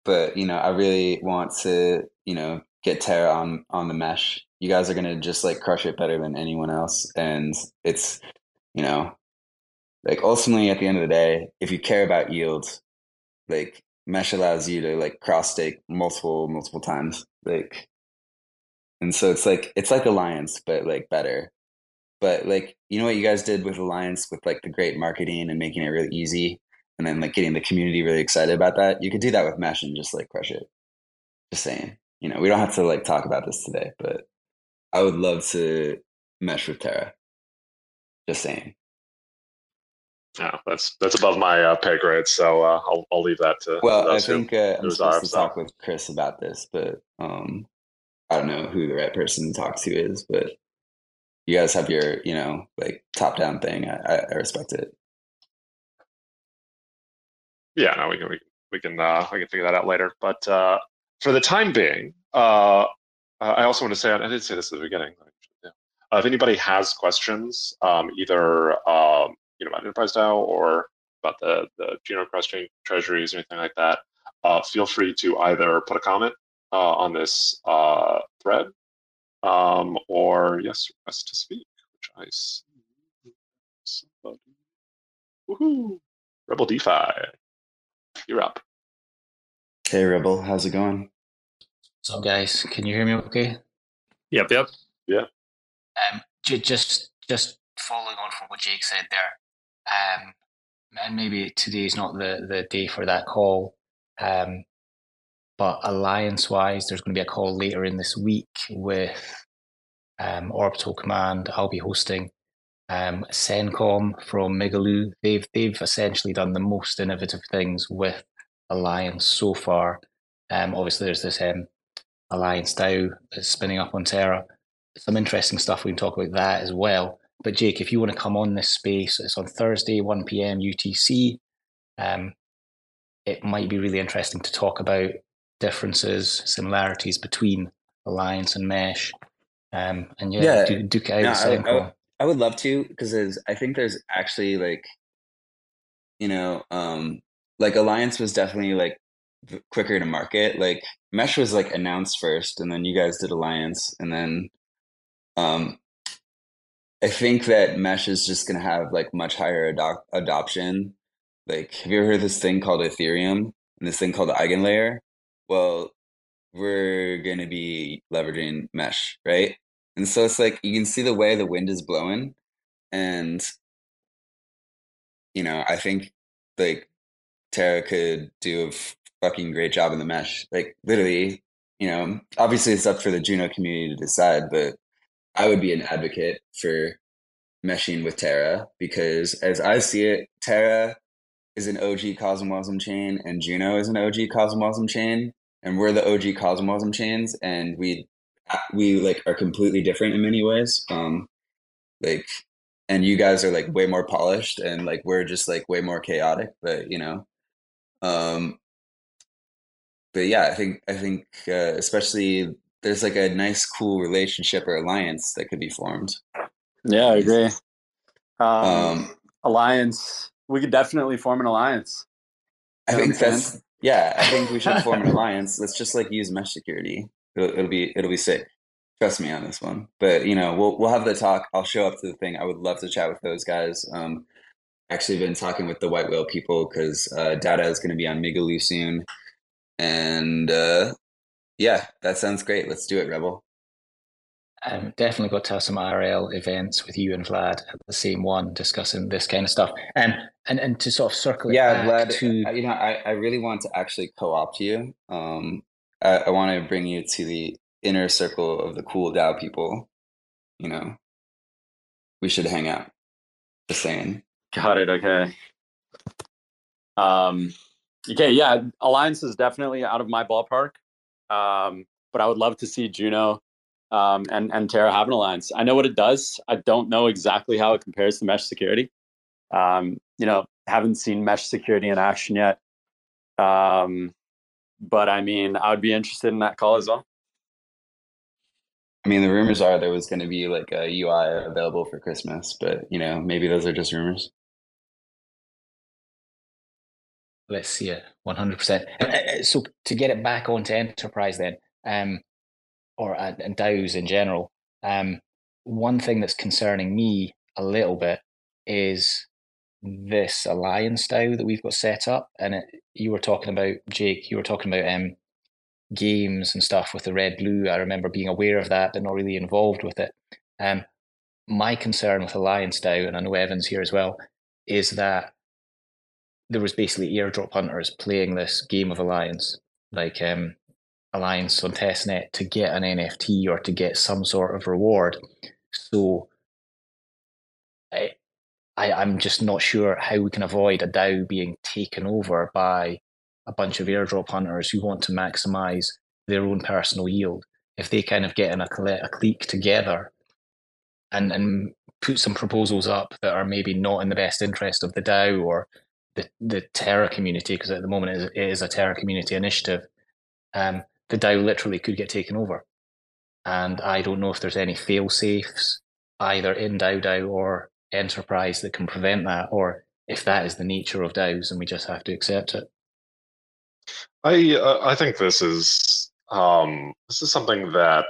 Speaker 4: but you know, I really want to you know get Terra on on the mesh. You guys are gonna just like crush it better than anyone else, and it's you know like ultimately at the end of the day, if you care about yields, like mesh allows you to like cross stake multiple multiple times like and so it's like it's like alliance but like better but like you know what you guys did with alliance with like the great marketing and making it really easy and then like getting the community really excited about that you could do that with mesh and just like crush it just saying you know we don't have to like talk about this today but i would love to mesh with terra just saying
Speaker 3: yeah, that's that's above my uh, pay grade, so uh, I'll I'll leave that to.
Speaker 4: Well, I think uh, I'm supposed to talk with Chris about this, but um, I don't know who the right person to talk to is. But you guys have your, you know, like top down thing. I, I respect it.
Speaker 3: Yeah, no, we can we, we can uh, we can figure that out later. But uh, for the time being, uh, I also want to say I didn't say this at the beginning. Uh, if anybody has questions, um, either um, you know about Enterprise DAO or about the the Juno cross chain treasuries or anything like that, uh, feel free to either put a comment uh, on this uh, thread um, or yes, request to speak, which I see somebody. Woohoo! Rebel DeFi, you're up.
Speaker 4: Hey Rebel, how's it going?
Speaker 5: So guys, can you hear me okay?
Speaker 2: Yep, yep.
Speaker 3: Yeah.
Speaker 5: Um, just just following on from what Jake said there, um, and maybe today is not the, the day for that call. Um, but alliance wise, there's going to be a call later in this week with um, Orbital Command. I'll be hosting um, Sencom from Migaloo. They've they've essentially done the most innovative things with Alliance so far. Um, obviously, there's this um, Alliance DAO that's spinning up on Terra. Some interesting stuff we can talk about that as well. But Jake, if you want to come on this space, it's on Thursday, 1 p.m. UTC. Um, it might be really interesting to talk about differences, similarities between Alliance and Mesh. Um, and yeah, yeah. Do, duke out no,
Speaker 4: I, I, I, would love to because I think there's actually like, you know, um, like Alliance was definitely like quicker to market. Like Mesh was like announced first, and then you guys did Alliance, and then um, I think that mesh is just to have like much higher ado- adoption. Like, have you ever heard this thing called Ethereum and this thing called Eigenlayer? Well, we're to be leveraging mesh, right? And so it's like you can see the way the wind is blowing. And, you know, I think like Terra could do a fucking great job in the mesh. Like, literally, you know, obviously it's up for the Juno community to decide, but I would be an advocate for meshing with Terra because, as I see it, Terra is an OG CosmWasm chain and Juno is an OG CosmWasm chain, and we're the OG CosmWasm chains, and we we like are completely different in many ways. Um, like, and you guys are like way more polished, and like we're just like way more chaotic. But you know, um, but yeah, I think I think uh, especially there's like a nice, cool relationship or alliance that could be formed.
Speaker 2: Yeah, I agree. Um, um, alliance we could definitely form an alliance.
Speaker 4: I think that's yeah. I think we should form an alliance. Let's just like use mesh security. It'll, it'll be it'll be sick. Trust me on this one. But you know, we'll we'll have the talk. I'll show up to the thing. I would love to chat with those guys. Um, actually been talking with the white whale people because uh, Data is going to be on Migaloo soon, and uh, yeah, that sounds great. Let's do it, Rebel.
Speaker 5: Um, definitely got to have some IRL events with you and Vlad at the same one discussing this kind of stuff. Um, and and to sort of circle it
Speaker 4: Yeah,
Speaker 5: back
Speaker 4: Vlad.
Speaker 5: to
Speaker 4: uh, You know, I, I really want to actually co-opt you. Um, I, I want to bring you to the inner circle of the cool DAO people. You know, we should hang out. Just saying.
Speaker 2: Got it. Okay. Um, okay. Yeah, Alliance is definitely out of my ballpark. Um, but I would love to see Juno um, and and Terra have an alliance. I know what it does. I don't know exactly how it compares to mesh security. Um, you know, haven't seen mesh security in action yet. Um, but I mean, I would be interested in that call as well.
Speaker 4: I mean, the rumors are there was going to be like a UI available for Christmas, but you know, maybe those are just rumors.
Speaker 5: let's see it 100%. Uh, So to get it back onto enterprise then, um, or uh, and DAOs in general, um, one thing that's concerning me a little bit is this alliance DAO that we've got set up. And it, you were talking about Jake. You were talking about um, games and stuff with the red blue. I remember being aware of that, but not really involved with it. Um, my concern with Alliance DAO, and I know Evan's here as well, is that there was basically airdrop hunters playing this game of Alliance, like um, Alliance on testnet, to get an NFT or to get some sort of reward. So I, I, I'm just not sure how we can avoid a DAO being taken over by a bunch of airdrop hunters who want to maximize their own personal yield. If they kind of get in a, a clique together and, and put some proposals up that are maybe not in the best interest of the DAO or the, the Terra community, because at the moment it is, it is a Terra community initiative, um, the DAO literally could get taken over. And I don't know if there's any fail safes either in DAO DAO or enterprise that can prevent that, or if that is the nature of DAOs and we just have to accept it.
Speaker 3: I uh, I think this is um, this is something that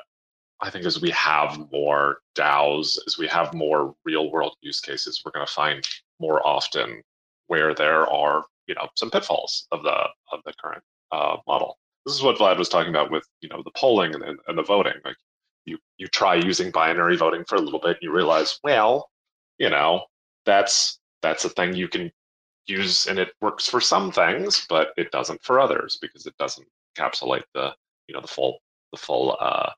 Speaker 3: I think as we have more DAOs, as we have more real world use cases, we're going to find more often where there are you know some pitfalls of the of the current uh, model. This is what Vlad was talking about with you know the polling and, and the voting. Like you you try using binary voting for a little bit, and you realize well, you know that's that's a thing you can use and it works for some things, but it doesn't for others because it doesn't encapsulate the you know the full the full uh,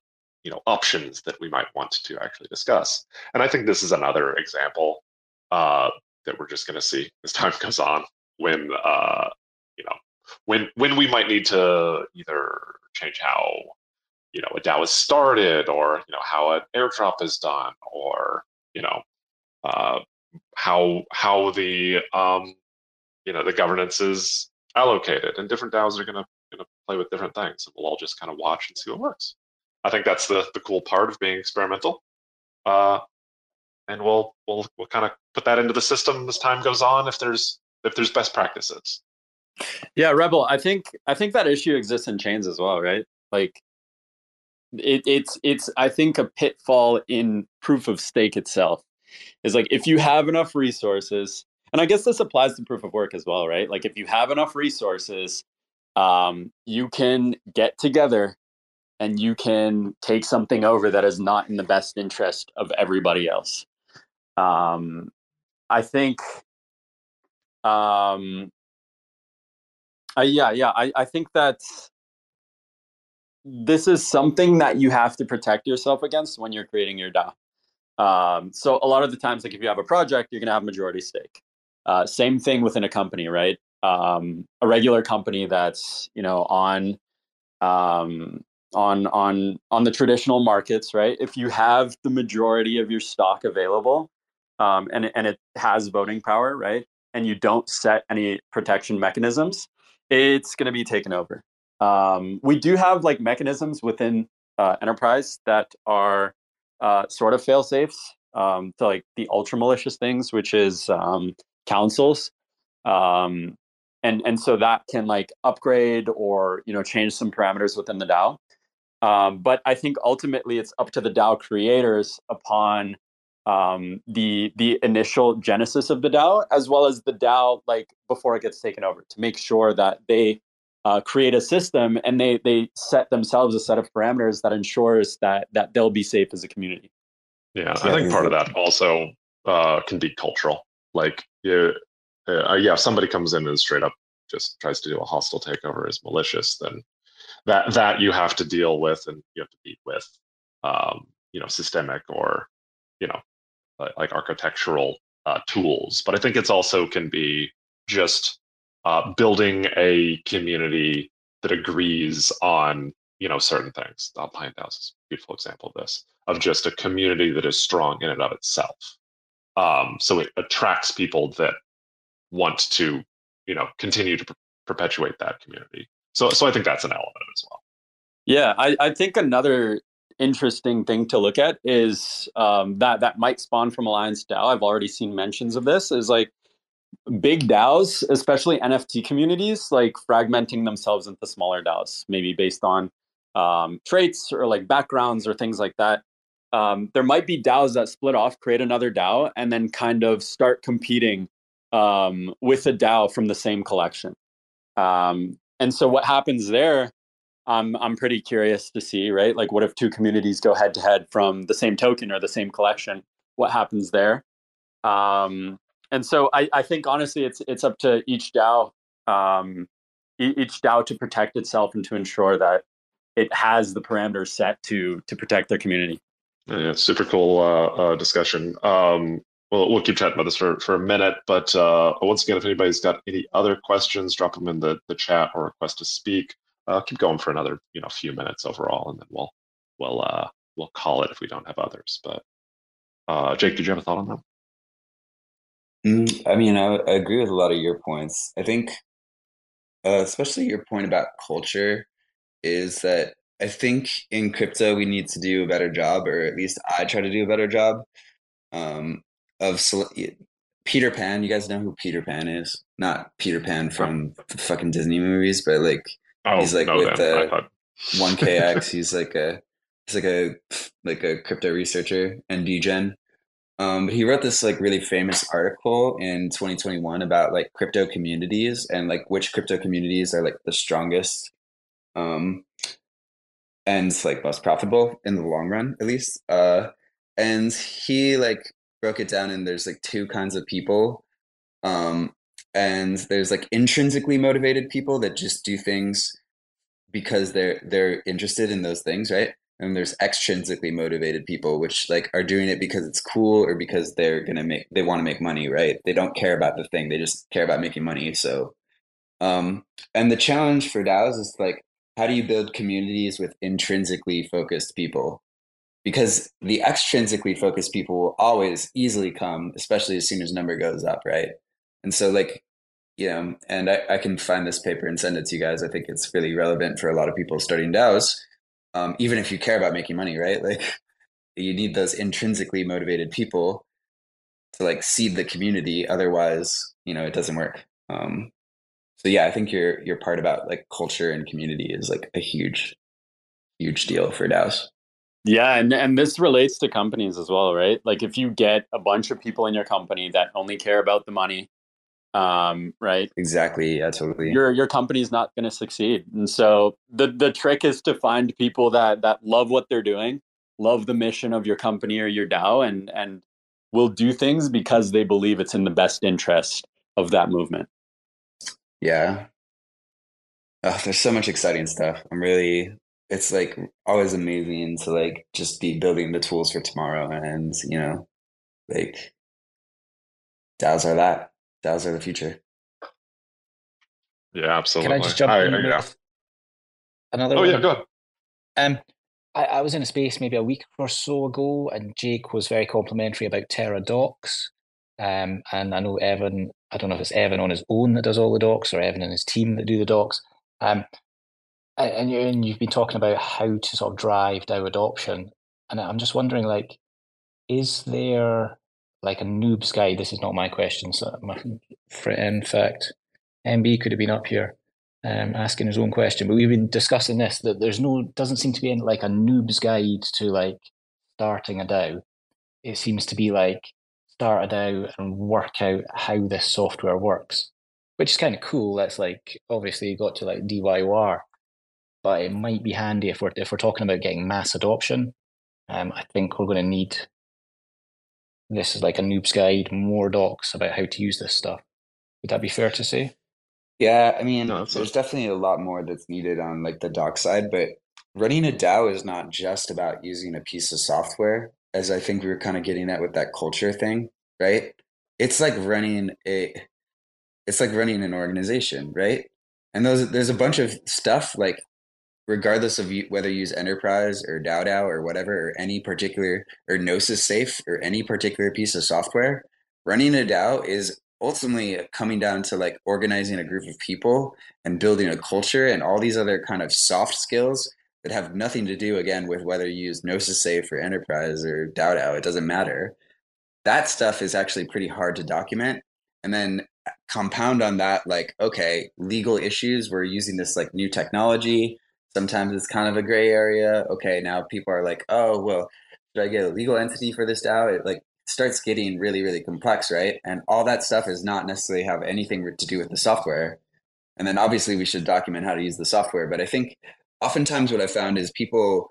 Speaker 3: you know options that we might want to actually discuss. And I think this is another example uh, that we're just going to see as time goes on when uh, you know when when we might need to either change how you know a DAO is started or you know how an airdrop is done or you know uh, how how the um, you know the governance is allocated and different DAOs are going to going to play with different things and we'll all just kind of watch and see what works. I think that's the the cool part of being experimental. Uh, and we'll we'll we'll kind of put that into the system as time goes on if there's if there's best practices.
Speaker 2: Yeah, Rebel. I think I think that issue exists in chains as well, right? Like it, it's it's I think a pitfall in proof of stake itself is like if you have enough resources, and I guess this applies to proof of work as well, right? Like if you have enough resources, um, you can get together and you can take something over that is not in the best interest of everybody else. Um, I think um, uh, yeah, yeah. I, I think that this is something that you have to protect yourself against when you're creating your DAO. Um, so a lot of the times, like if you have a project, you're going to have majority stake. Uh, same thing within a company, right? Um, a regular company that's you know on um, on on on the traditional markets, right? If you have the majority of your stock available, um, and and it has voting power, right? And you don't set any protection mechanisms, it's going to be taken over. Um, we do have like mechanisms within uh, enterprise that are uh, sort of fail safes um, to like the ultra malicious things, which is um, councils. um, and and so that can like upgrade or you know change some parameters within the DAO. Um, but I think ultimately it's up to the DAO creators upon um, the the initial genesis of the DAO, as well as the DAO like before it gets taken over, to make sure that they uh, create a system and they they set themselves a set of parameters that ensures that that they'll be safe as a community.
Speaker 3: Yeah, I think part of that also uh, can be cultural. Like, you, uh, yeah, if somebody comes in and straight up just tries to do a hostile takeover is malicious, then that that you have to deal with and you have to beat with, um, you know, systemic or you know, like architectural uh, tools. But I think it's also can be just uh, building a community that agrees on you know certain things. Uh, Pine House is a beautiful example of this, of just a community that is strong in and of itself. Um, so it attracts people that want to you know continue to per- perpetuate that community. So so I think that's an element as well.
Speaker 2: Yeah, I, I think another interesting thing to look at is um, that that might spawn from Alliance DAO. I've already seen mentions of this. Is like big DAOs, especially NFT communities, like fragmenting themselves into smaller DAOs, maybe based on um, traits or like backgrounds or things like that. Um, there might be DAOs that split off, create another DAO, and then kind of start competing um, with a DAO from the same collection. Um, and so what happens there? I'm I'm pretty curious to see, right? Like, what if two communities go head to head from the same token or the same collection? What happens there? Um, and so I, I think honestly, it's it's up to each DAO, um, each DAO to protect itself and to ensure that it has the parameters set to to protect their community.
Speaker 3: Yeah, super cool uh, uh, discussion. Um, we'll, we'll keep chatting about this for, for a minute, but uh, once again, if anybody's got any other questions, drop them in the, the chat or request to speak. Uh, keep going for another you know few minutes overall, and then we'll we'll uh, we'll call it if we don't have others. But uh, Jake, did you have a thought on that?
Speaker 4: Mm, I mean, I, I agree with a lot of your points. I think, uh, especially your point about culture, is that I think in crypto we need to do a better job, or at least I try to do a better job um, of Peter Pan. You guys know who Peter Pan is? Not Peter Pan from the fucking Disney movies, but like
Speaker 3: Oh,
Speaker 4: he's like
Speaker 3: no,
Speaker 4: with the one KX. he's like a he's like a like a crypto researcher and degen. Um, but he wrote this like really famous article in 2021 about like crypto communities and like which crypto communities are like the strongest um, and like most profitable in the long run, at least. Uh, and he like broke it down and there's like two kinds of people. Um, and there's like intrinsically motivated people that just do things because they're they're interested in those things, right? And there's extrinsically motivated people which like are doing it because it's cool or because they're gonna make they want to make money right? They don't care about the thing they just care about making money so um and the challenge for DAOs is like how do you build communities with intrinsically focused people? Because the extrinsically focused people will always easily come especially as soon as number goes up right? And so like you know and I, I can find this paper and send it to you guys. I think it's really relevant for a lot of people starting DAOs um, even if you care about making money, right? Like you need those intrinsically motivated people to like seed the community. Otherwise, you know, it doesn't work. Um, so yeah, I think your your part about like culture and community is like a huge, huge deal for DAOs.
Speaker 2: Yeah, and and this relates to companies as well, right? Like if you get a bunch of people in your company that only care about the money, um, right?
Speaker 4: Exactly. Yeah, totally.
Speaker 2: Your your company's not going to succeed, and so the the trick is to find people that that love what they're doing, love the mission of your company or your DAO, and and will do things because they believe it's in the best interest of that movement.
Speaker 4: Yeah. Oh, there's so much exciting stuff. I'm really it's like always amazing to like just be building the tools for tomorrow and you know like DAOs are that. DAOs are the future.
Speaker 3: Yeah, absolutely.
Speaker 5: Can I just jump
Speaker 3: I,
Speaker 5: in
Speaker 3: I, yeah.
Speaker 5: another
Speaker 3: Oh
Speaker 5: one?
Speaker 3: yeah, go ahead.
Speaker 5: Um, I, I was in a space maybe a week or so ago, and Jake was very complimentary about Terra Docs. Um, and I know Evan, I don't know if it's Evan on his own that does all the docs or Evan and his team that do the docs. Um, and, and you- and you've been talking about how to sort of drive DAO adoption. And I'm just wondering, like, is there like a noob's guide. This is not my question. So, my, in fact, MB could have been up here um, asking his own question, but we've been discussing this that there's no doesn't seem to be any, like a noob's guide to like starting a DAO. It seems to be like start a DAO and work out how this software works, which is kind of cool. That's like obviously you got to like DYOR, but it might be handy if we're if we're talking about getting mass adoption. Um, I think we're going to need this is like a noob's guide, more docs about how to use this stuff. Would that be fair to say?
Speaker 4: Yeah, I mean,
Speaker 3: No,
Speaker 4: there's definitely a lot more that's needed on like the doc side, but running a DAO is not just about using a piece of software, as I think we were kind of getting at with that culture thing, right? It's like running a, it's like running an organization, right? And those there's a bunch of stuff like, regardless of you, whether you use Enterprise or DAO or whatever, or any particular or Gnosis Safe or any particular piece of software, running a DAO is ultimately coming down to like organizing a group of people and building a culture and all these other kind of soft skills that have nothing to do again with whether you use Gnosis Safe or Enterprise or DAO. It doesn't matter. That stuff is actually pretty hard to document. And then compound on that, like, okay, legal issues, we're using this like new technology. Sometimes it's kind of a gray area. Okay, now people are like, oh, well, should I get a legal entity for this DAO? It like starts getting really, really complex, right? And all that stuff is not necessarily have anything to do with the software. And then obviously we should document how to use the software. But I think oftentimes what I found is people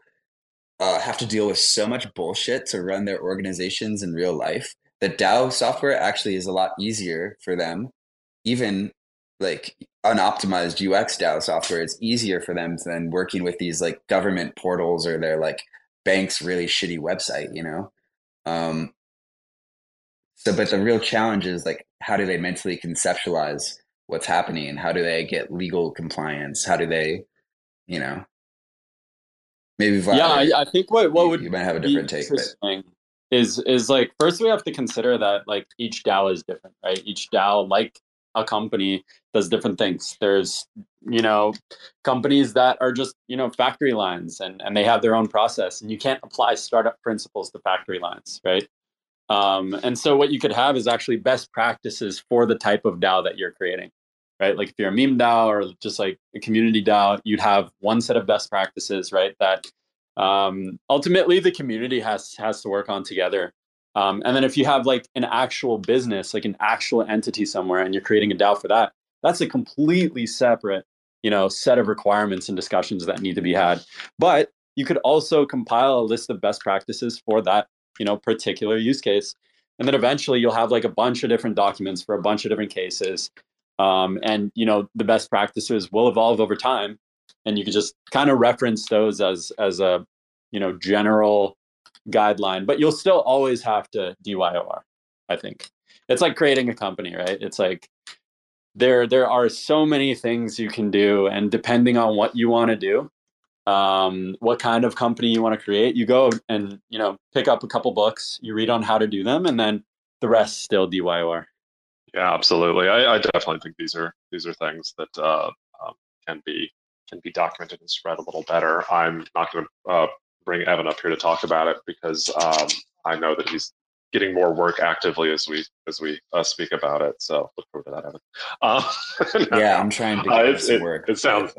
Speaker 4: uh, have to deal with so much bullshit to run their organizations in real life that DAO software actually is a lot easier for them. Even like unoptimized UX DAO software, it's easier for them than working with these like government portals or their like bank's really shitty website, you know? Um, so, but the real challenge is like, how do they mentally conceptualize what's happening? And how do they get legal compliance? How do they, you know, maybe Vlad,
Speaker 2: yeah, I, I think what what
Speaker 4: you,
Speaker 2: would
Speaker 4: you might have a different take, but
Speaker 2: is is like first we have to consider that like each DAO is different, right? Each DAO, like a company, does different things. There's you know companies that are just you know factory lines and and they have their own process, and you can't apply startup principles to factory lines, right? Um, and so what you could have is actually best practices for the type of DAO that you're creating, right? Like if you're a meme DAO or just like a community DAO, you'd have one set of best practices, right? That um, ultimately the community has has to work on together. Um, and then if you have like an actual business, like an actual entity somewhere, and you're creating a DAO for that, that's a completely separate, you know, set of requirements and discussions that need to be had. But you could also compile a list of best practices for that, you know, particular use case, and then eventually you'll have like a bunch of different documents for a bunch of different cases. Um, and you know, the best practices will evolve over time, and you can just kind of reference those as as a you know general guideline but you'll still always have to DYOR I think it's like creating a company right it's like there there are so many things you can do and depending on what you want to do um, what kind of company you want to create you go and you know pick up a couple books you read on how to do them and then the rest still DYOR
Speaker 3: Yeah, absolutely. I, I definitely think these are these are things that uh, um, can be can be documented and spread a little better. I'm not going to uh, bring Evan up here to talk about it because um, I know that he's getting more work actively as we as we uh, speak about it. So look forward to that, Evan. Uh,
Speaker 4: yeah, I'm trying to
Speaker 3: Uh,
Speaker 4: get
Speaker 3: it-
Speaker 4: this
Speaker 3: it-
Speaker 4: work.
Speaker 3: it sounds-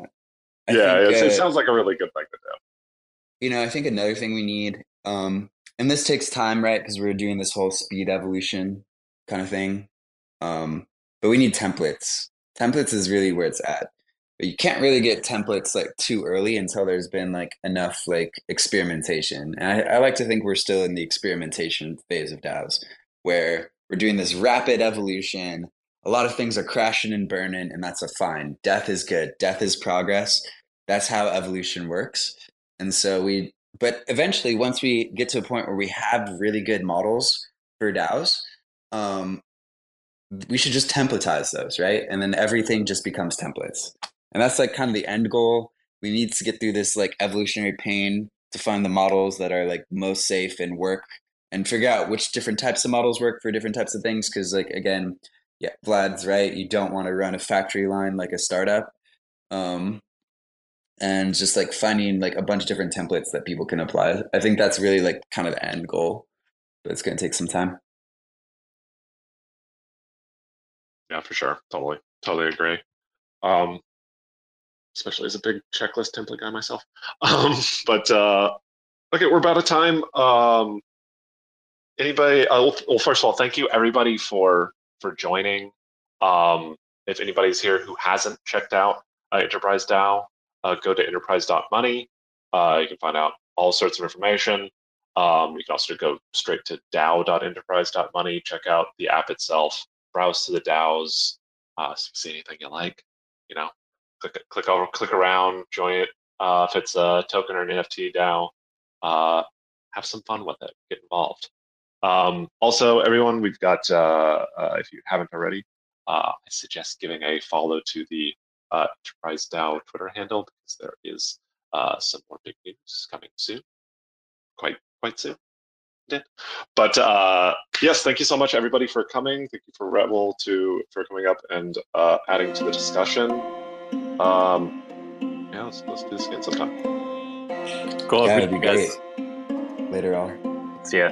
Speaker 4: I
Speaker 3: yeah,
Speaker 4: think,
Speaker 3: it's,
Speaker 4: uh,
Speaker 3: it sounds like a really good thing to do.
Speaker 4: You know, I think another thing we need, um, and this takes time, right? Because we're doing this whole speed evolution kind of thing. Um, but we need templates. Templates is really where it's at. But you can't really get templates like too early until there's been like enough like experimentation. And I, I like to think we're still in the experimentation phase of DAOs, where we're doing this rapid evolution. A lot of things are crashing and burning, and that's a fine. Death is good. Death is progress. That's how evolution works. And so we, but eventually, once we get to a point where we have really good models for DAOs, um, we should just templatize those, right? And then everything just becomes templates. And that's like kind of the end goal. We need to get through this like evolutionary pain to find the models that are like most safe and work and figure out which different types of models work for different types of things. Cause like, again, yeah, Vlad's right. You don't want to run a factory line like a startup. Um, and just like finding like a bunch of different templates that people can apply. I think that's really like kind of the end goal, but it's going to take some time.
Speaker 3: Yeah, for sure. Totally, totally agree. Um, especially as a big checklist template guy myself. Um, but uh, okay, we're about of time. Um, anybody? Uh, well, first of all, thank you everybody for for joining. Um, if anybody's here who hasn't checked out uh, Enterprise DAO, uh, go to enterprise.money. Uh, you can find out all sorts of information. Um, you can also go straight to DAO.enterprise.money, check out the app itself, browse to the DAOs, uh, see anything you like. You know, click click over, click around, join it. Uh, if it's a token or an NFT DAO, uh, have some fun with it. Get involved. Um, also, everyone, we've got uh, uh, if you haven't already, uh, I suggest giving a follow to the uh, Enterprise DAO Twitter handle because there is some more big news coming soon, quite quite soon. But uh, yes, thank you so much, everybody, for coming. Thank you for Rebel to for coming up and uh, adding to the discussion. Um, yeah, let's, let's do this again sometime.
Speaker 2: Cool.
Speaker 4: Yeah,
Speaker 2: Thank
Speaker 4: it'd be
Speaker 2: you guys.
Speaker 4: great. Later on.
Speaker 2: See ya.